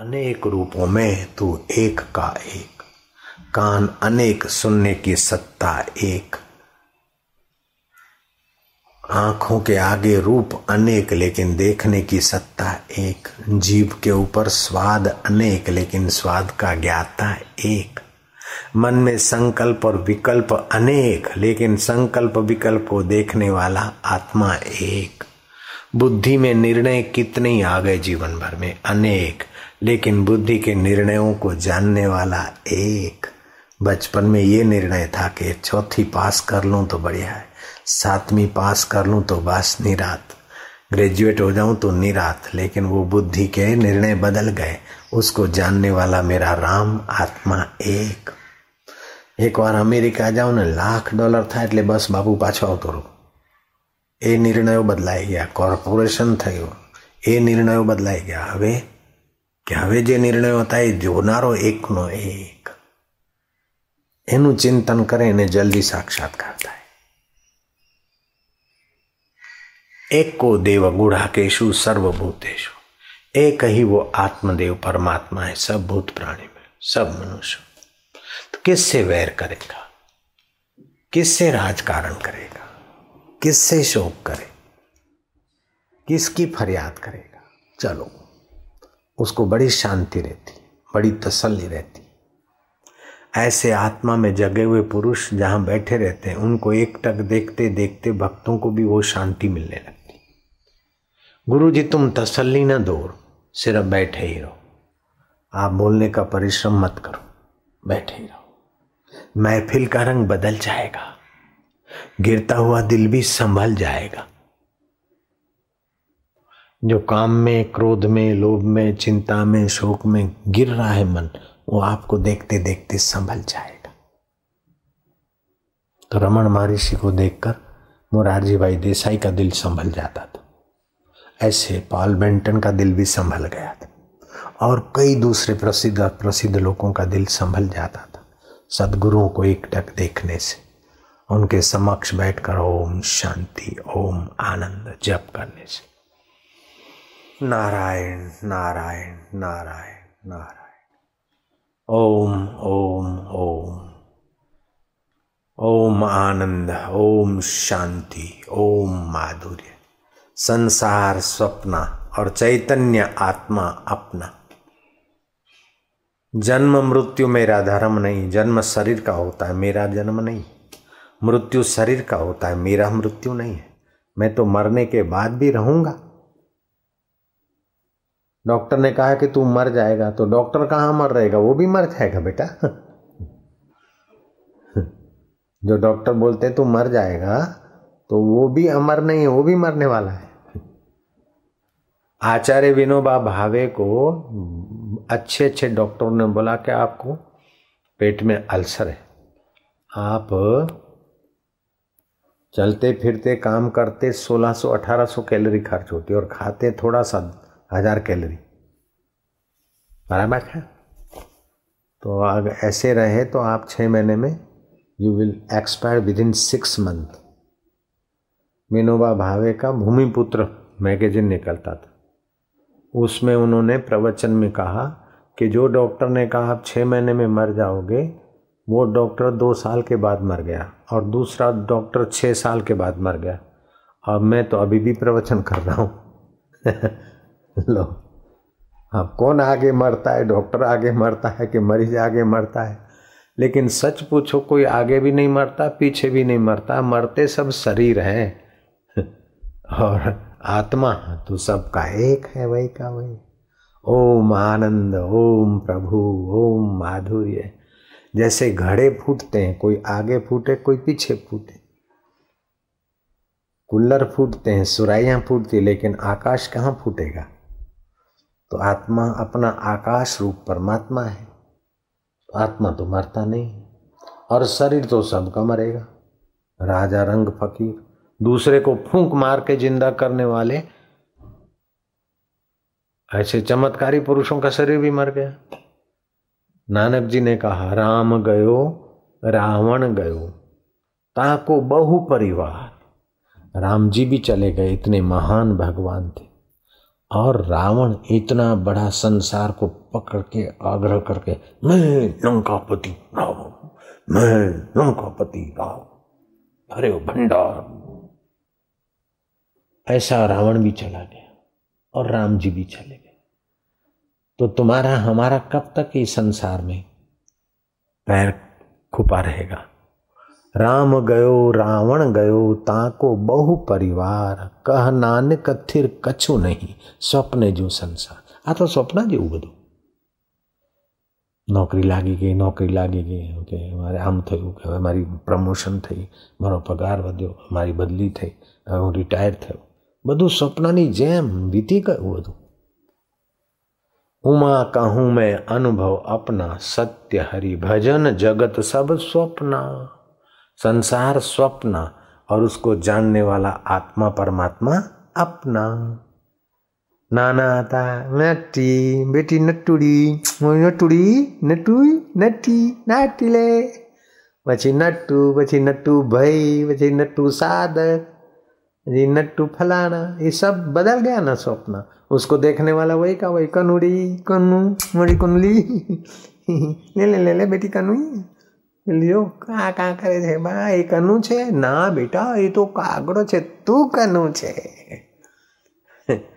अनेक रूपों में तू एक का एक। कान अनेक, सुनने की सत्ता एक। आँखों के आगे रूप अनेक, लेकिन देखने की सत्ता एक। जीव के ऊपर स्वाद अनेक, लेकिन स्वाद का ज्ञाता एक। मन में संकल्प और विकल्प अनेक, लेकिन संकल्प विकल्प को देखने वाला आत्मा एक। बुद्धि में निर्णय कितने आ गए जीवन भर में, अनेक। लेकिन बुद्धि के निर्णयों को जानने वाला एक बचपन में ये निर्णय था कि चौथी पास कर लूं तो बढ़िया है सातवीं पास कर लूं तो बस निरात ग्रेजुएट हो जाऊं तो निरात लेकिन वो बुद्धि के निर्णय बदल गए उसको जानने वाला मेरा राम आत्मा एक एक बार अमेरिका जाओ ने लाख डॉलर था એટલે બસ બાપુ પાછો આવતો રહો એ નિર્ણયો બદલાઈ ગયા કોર્પોરેશન થયો એ નિર્ણયો બદલાઈ ગયા હવે કે હવે જે નિર્ણયો હતા એ જોનારો એકનો એક એનું ચિંતન કરે એને જલ્દી સાક્ષાત્કાર થાય एक को देव गुढ़ाकेशु सर्वभूतेशु एक ही वो आत्मदेव परमात्मा है सब भूत प्राणी में सब मनुष्य तो किससे वैर करेगा किससे राजकारण करेगा किससे शोक करे किसकी फरियाद करेगा चलो उसको बड़ी शांति रहती, बड़ी तसल्ली रहती। ऐसे आत्मा में जगे हुए पुरुष जहाँ बैठे रहते हैं, उनको एक टक देखते देखते भक्तों को भी वो शांति मिलने लगती। गुरु जी तुम तसल्ली न दो, सिर्फ़ बैठे ही रहो। आप बोलने का परिश्रम मत करो, बैठे ही रहो। महफिल का रंग बदल जाएगा, गिरता हुआ दिल भी संभल जाएगा। जो काम में, क्रोध में, लोभ में, चिंता में, शोक में गिर रहा है मन, वो आपको देखते देखते संभल जाएगा। तो रमन महर्षि को देखकर मुरारजी भाई देसाई का दिल संभल जाता था। ऐसे पॉल बेंटन का दिल भी संभल गया था और कई दूसरे प्रसिद्ध प्रसिद्ध लोगों का दिल संभल जाता था। सदगुरुओं को एक टक देखने से उनके समक्ष बैठकर ओम शांति, ओम आनंद जप करने से। नारायण नारायण नारायण नारायण। ओम ओम ओम। ओम आनंद, ओम शांति, ओम माधुर्य। संसार, स्वप्न और चैतन्य आत्मा अपना। जन्म मृत्यु मेरा धर्म नहीं, जन्म शरीर का होता है, मेरा जन्म नहीं। मृत्यु शरीर का होता है, मेरा मृत्यु नहीं है। मैं तो मरने के बाद भी रहूँगा। डॉक्टर ने कहा कि तू मर जाएगा तो डॉक्टर कहाँ मर रहेगा? वो भी मर जाएगा बेटा। जो डॉक्टर बोलते हैं, तू मर जाएगा तो वो भी अमर नहीं है, वो भी मरने वाला है। आचार्य विनोबा भावे को अच्छे अच्छे डॉक्टरों ने बोला कि आपको पेट में अल्सर है। आप चलते फिरते, काम करते 1600 1800 कैलोरी खर्च होती है और खाते थोड़ा सा हज़ार कैलोरी। बराबर है? तो अगर ऐसे रहे तो आप छः महीने में you will expire within six month Vinoba Bhave का भूमिपुत्र मैगजीन निकलता था। उसमें उन्होंने प्रवचन में कहा कि जो डॉक्टर ने कहा, आप छः महीने में मर जाओगे, वो डॉक्टर दो साल के बाद मर गया और दूसरा डॉक्टर छः साल के बाद मर गया। अब मैं तो अभी भी प्रवचन कर रहा हूँ। लो। अब कौन आगे मरता है? डॉक्टर आगे मरता है कि मरीज़ आगे मरता है? लेकिन सच पूछो, कोई आगे भी नहीं मरता, पीछे भी नहीं मरता। मरते सब शरीर है। और आत्मा तो सबका एक है, वही का वही। ओम आनंद, ओम प्रभु, ओम माधुर्य। जैसे घड़े फूटते हैं, कोई आगे फूटे, कोई पीछे फूटे। कुल्लर फूटते हैं सुराइयाँ फूटती लेकिन आकाश कहाँ फूटेगा? तो आत्मा अपना आकाश रूप परमात्मा है। तो आत्मा तो मरता नहीं, और शरीर तो सबका मरेगा। राजा रंग फकीर, दूसरे को फूंक मार के ज़िंदा करने वाले, ऐसे चमत्कारी पुरुषों का शरीर भी मर गया। नानक जी ने कहा, राम गयो, रावण गयो, ताको बहु परिवार। राम जी भी चले गए, इतने महान भगवान थे। और रावण इतना बड़ा संसार को पकड़ के आग्रह करके, मैं लंकापति रावण मैं लंकापति रावण अरे भंडार ऐसा रावण भी चला गया और राम जी भी चले गए। तो तुम्हारा, हमारा कब तक इस संसार में पैर खुपा रहेगा? राम गयो रावण गयो ताको बहु પરિવાર કહ નાનક થિર કછું નહીં સ્વપ્ને જો સંસાર આ તો સ્વપ્ન જેવું બધું નોકરી લાગી ગઈ નોકરી લાગી ગઈ કે મારે આમ થયું કે હવે મારી પ્રમોશન થઈ મારો પગાર વધ્યો મારી બદલી થઈ હવે હું રિટાયર થયો બધું સ્વપ્નની જેમ વીતી ગયું બધું उमा कहूँ मैं अनुभव अपना सत्य हरि भजन जगत सब स्वप्ना संसार स्वप्न और उसको जानने वाला आत्मा परमात्मा अपना नाना आता नट्टी बेटी नट्टुड़ी नट्टुड़ी नट्टुई नट्टी नाटीले પછી નટ્ટુ પછી નટ્ટુ ભઈ પછી नट्टू साधक जी नट्टू फलाना ये सब बदल गया ना स्वप्न उसको देखने वाला वही का वही कनुड़ी कनु मड़ी कुनली ले ले ले ले बेटी कनुई લ્યો, કા કા કરે છે? બા, એ કનું છે? ના, બેટા, એ તો કાગડો છે, તું કનું છે?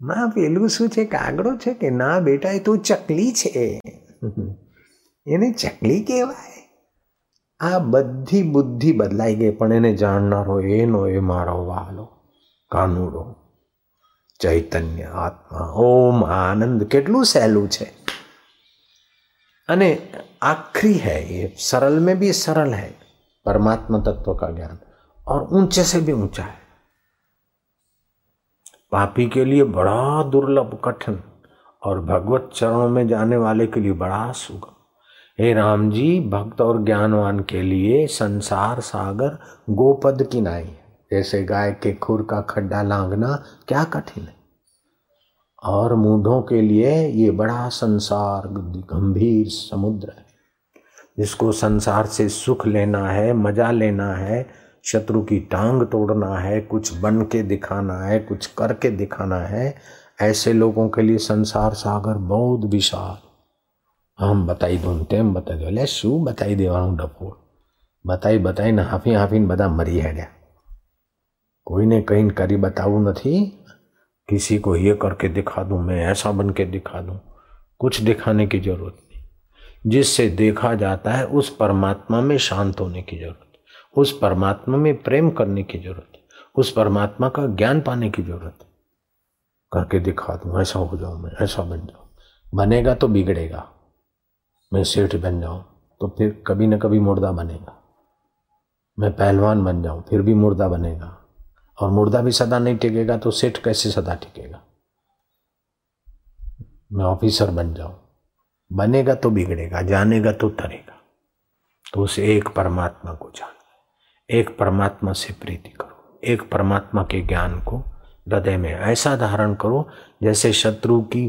માં, પેલું શું છે? કાગડો છે કે ના, બેટા, એ તું ચકલી છે. એને ચકલી કહેવાય? આ બધી બુદ્ધિ બદલાઈ ગઈ, પણ એને જાણનારો એનો એ મારો વાલો, કાનુડો, ચૈતન્ય આત્મા. ઓમ આનંદ, કેટલું સહેલું છે. અને आखिरी है ये। सरल में भी सरल है। परमात्मा तत्व का ज्ञान। और ऊँचे से भी ऊँचा है। पापी के लिए बड़ा दुर्लभ कठिन और भगवत चरणों में जाने वाले के लिए बड़ा सुगम हे राम जी, भक्त और ज्ञानवान के लिए संसार सागर गोपद की नाई जैसे गाय के खुर का खड्डा लांगना क्या कठिन है। और मूढ़ों के लिए ये बड़ा संसार, गंभीर समुद्र है। जिसको संसार से सुख लेना है, मज़ा लेना है, शत्रु की टांग तोड़ना है, कुछ बन के दिखाना है, कुछ करके दिखाना है, ऐसे लोगों के लिए संसार सागर बहुत विशाल। हम बताई દઉં તેમ બતાવી એટલે डपोर बताई बताई ना हाफी બતાવીને बता मरी है गया कोई ने कहीं करी બતાવું नहीं किसी को ये करके दिखा दूँ, मैं ऐसा बन के दिखा दूँ। कुछ दिखाने की ज़रूरत जिससे देखा जाता है उस परमात्मा में शांत होने की ज़रूरत, उस परमात्मा में प्रेम करने की ज़रूरत, उस परमात्मा का ज्ञान पाने की ज़रूरत। करके दिखा दूँ, ऐसा हो जाऊँ मैं, ऐसा बन जाऊँ। बनेगा तो बिगड़ेगा। मैं सेठ बन जाऊँ तो फिर कभी ना कभी मुर्दा बनेगा। मैं पहलवान बन जाऊँ, फिर भी मुर्दा बनेगा। और मुर्दा भी सदा नहीं टिकेगा तो सेठ कैसे सदा टिकेगा? मैं ऑफिसर बन जाऊँ बनेगा तो बिगड़ेगा, जानेगा तो तरेगा। तो उस एक परमात्मा को जान, एक परमात्मा से प्रीति करो, एक परमात्मा के ज्ञान को हृदय में ऐसा धारण करो जैसे शत्रु की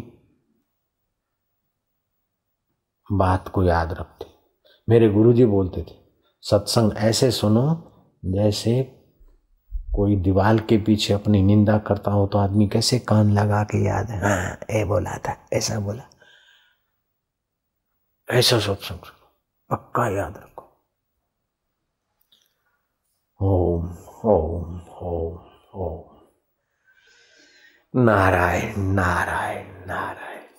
बात को याद रखते। मेरे गुरुजी बोलते थे, सत्संग ऐसे सुनो जैसे कोई दीवाल के पीछे अपनी निंदा करता हो तो आदमी कैसे कान लगा के याद है? हाँ ए बोला था, ऐसा बोला। ऐसा सोच समझो पक्का याद रखो ओम ओम ओम ओम નારાયણ નારાયણ નારાયણ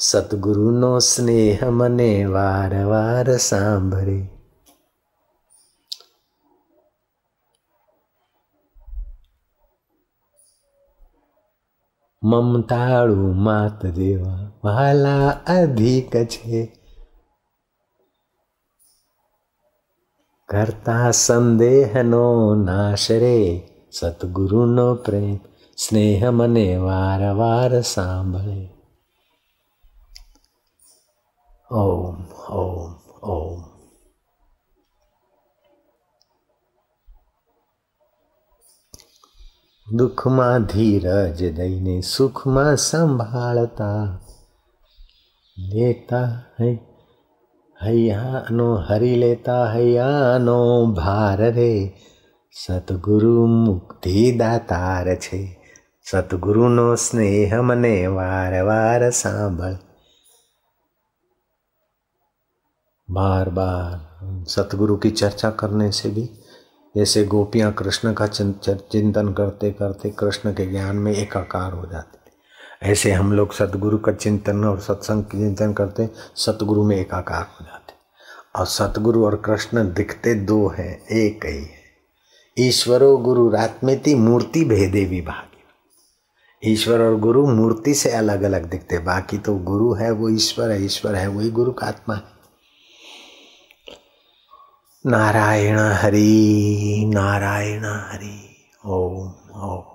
સતગુરુનો સ્નેહ મને વાર વાર સાંભળે મમતાળું માત દેવા વાલા અધિક છે કરતા સંદેહનો નાશ રે સતગુરુનો પ્રેમ સ્નેહ મને વાર વાર સાંભળે ઓમ ઓમ ઓમ દુઃખમાં ધીરજ દઈને સુખમાં સંભાળતા લેતા હૈ હૈયાનો હરી લેતા હૈયાનો ભાર રે સતગુરુ મુક્તિ દાતાર છે સતગુરુનો સ્નેહ મને વાર વાર સાંભળ बार बार सतगुरु की चर्चा करने से भी जैसे गोपियां कृष्ण का चिंतन करते करते कृष्ण के ज्ञान में एकाकार हो जाते थे ऐसे हम लोग सतगुरु का चिंतन और सत्संग चिंतन करते सतगुरु में एकाकार हो जाते और सतगुरु और कृष्ण दिखते दो हैं, एक ही है। ईश्वरो गुरु रात्मेति मूर्ति भेदे विभागी। ईश्वर और गुरु मूर्ति से अलग अलग दिखते, बाकी तो गुरु है वो ईश्वर है ईश्वर है वही गुरु का आत्मा है। नारायण हरि नारायण हरि, ओम ओम।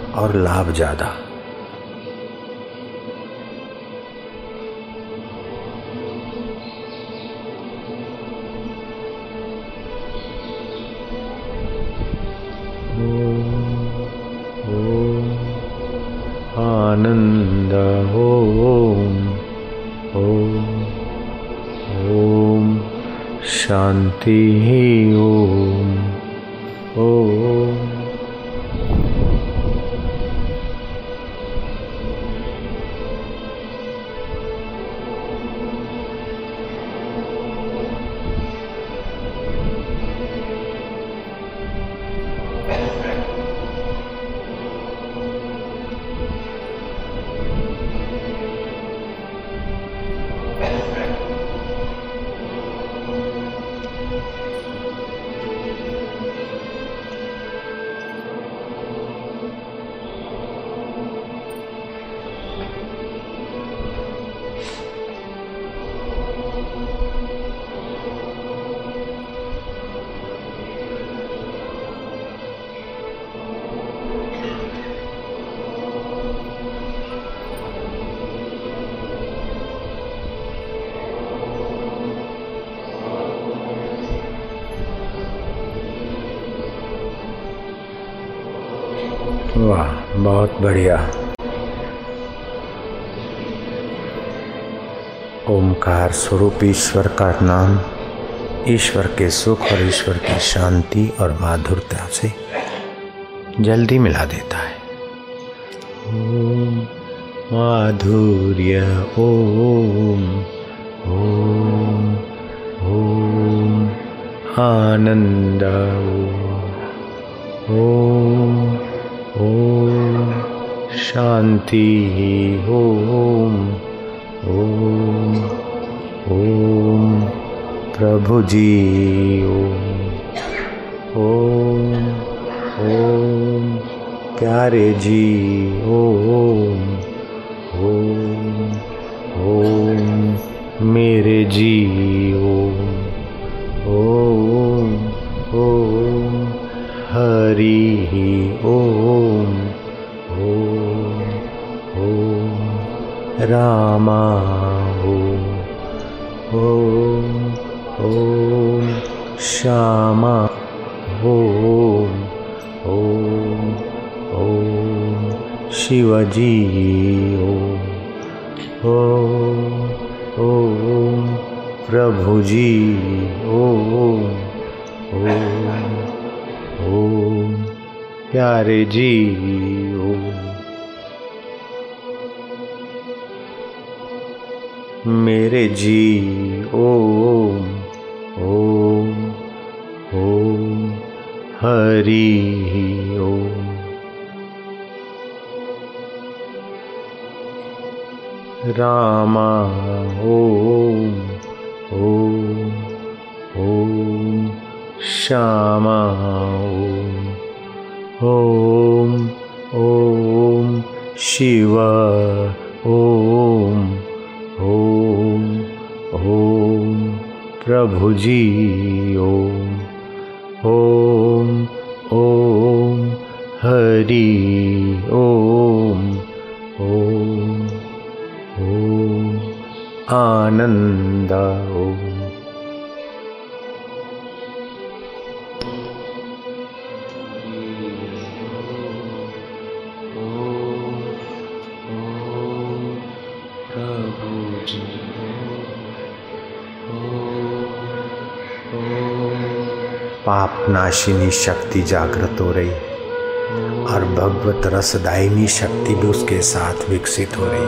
और लाभ ज़्यादा। आनंद ओम ओम ओम शांति ओम वाह, बहुत बढ़िया। ओमकार स्वरूप ईश्वर का नाम ईश्वर के सुख और ईश्वर की शांति और माधुरता से जल्दी मिला देता है। ओम माधुर्य, ओम ओम ओम, आनंद, ओम ओम शांति ओम ओम ओम, प्रभु जी, ओम ओम ओम, प्यारे जी, ओम ओम ओम, मेरे जी, ओम ओम ओम हरि ओम ओम ओम, रामा ओम ओम ओम, श्यामा ओम ओम ओम, शिवजी ओम ओम ओम प्रभु जी ओम ओम हो प्यारे जियो। मेरे जी ओ ओ ओ हरि ओ रामा ओ ओ ओ श्यामा ॐ ॐ शिव, ॐ ॐ ॐ प्रभुजी, ॐ ॐ ॐ हरि, ॐ ॐ ॐ आनन्द, ॐ। पाप नाशिनी शक्ति जागृत हो रही और भगवत रसदायिनी शक्ति भी उसके साथ विकसित हो रही।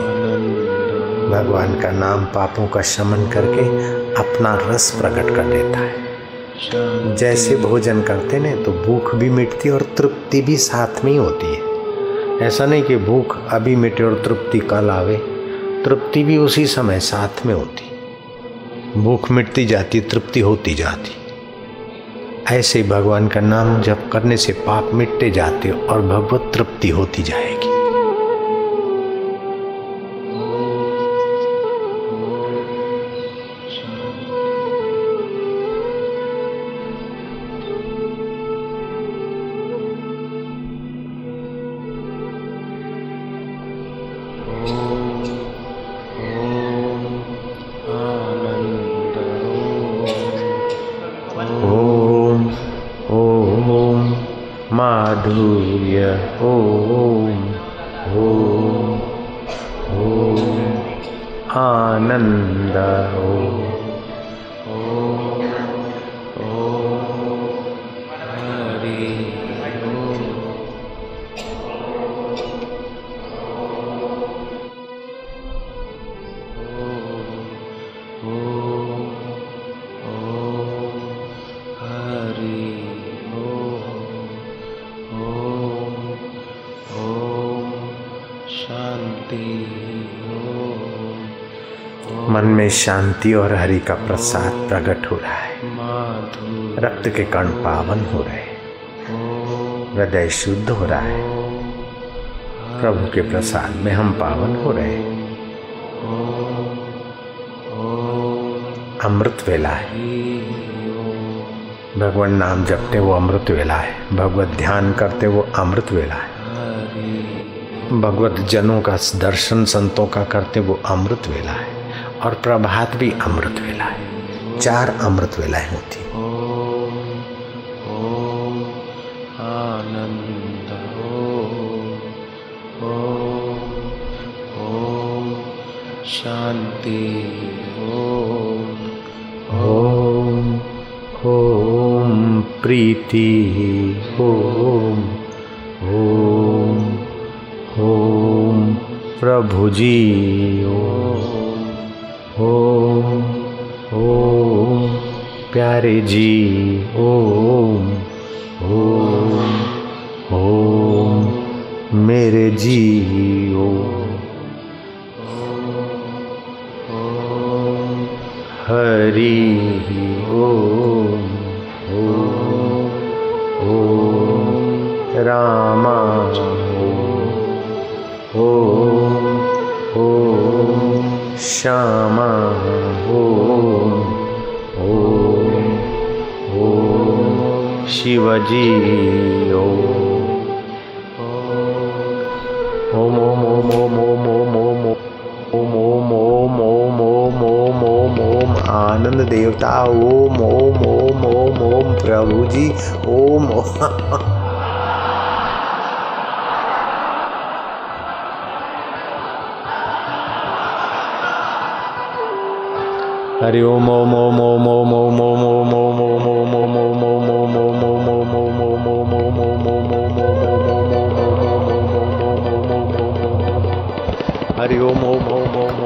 भगवान का नाम पापों का शमन करके अपना रस प्रकट कर देता है। जैसे भोजन करते ना तो भूख भी मिटती और तृप्ति भी साथ में ही होती है। ऐसा नहीं कि भूख अभी मिटे और तृप्ति कल आवे, तृप्ति भी उसी समय साथ में होती। भूख मिटती जाती, तृप्ति होती जाती। ऐसे भगवान का नाम जप करने से पाप मिटते जाते और भगवत तृप्ति होती जाएगी। माधुर्य ओम हो आनंद ओम ओम। मन में शांति और हरि का प्रसाद प्रकट हो रहा है। रक्त के कण पावन हो रहे हैं। हृदय शुद्ध हो रहा है। प्रभु के प्रसाद में हम पावन हो रहे हैं। अमृत वेला है। भगवान नाम जपते वो अमृत वेला है। भगवत ध्यान करते वो अमृत वेला है। भगवत जनों का दर्शन संतों का करते वो अमृत वेला है। और प्रभात भी अमृत वेला है। चार अमृत वेलाएँ होती शांति प्रीति, ओम ओम ओम प्रभु प्यारे जी, ओम ओम ओम, मेरे जी, ओम, हरि, ओम ओम, रामा, ओम ओम, श्यामा, ओम शिवजी ओम ओम ओम ओम ओम ओम ओम ओम ओम ओम ओम ओम ओम ओम ओम ओम आनंद देवता ओम ओम ओम ओम ओम प्रभु जी ओम हरि ओम ओम ओम ओम ओम ओम ओम ओम ओम ओम ओम हरि ओम ओम ओम ओम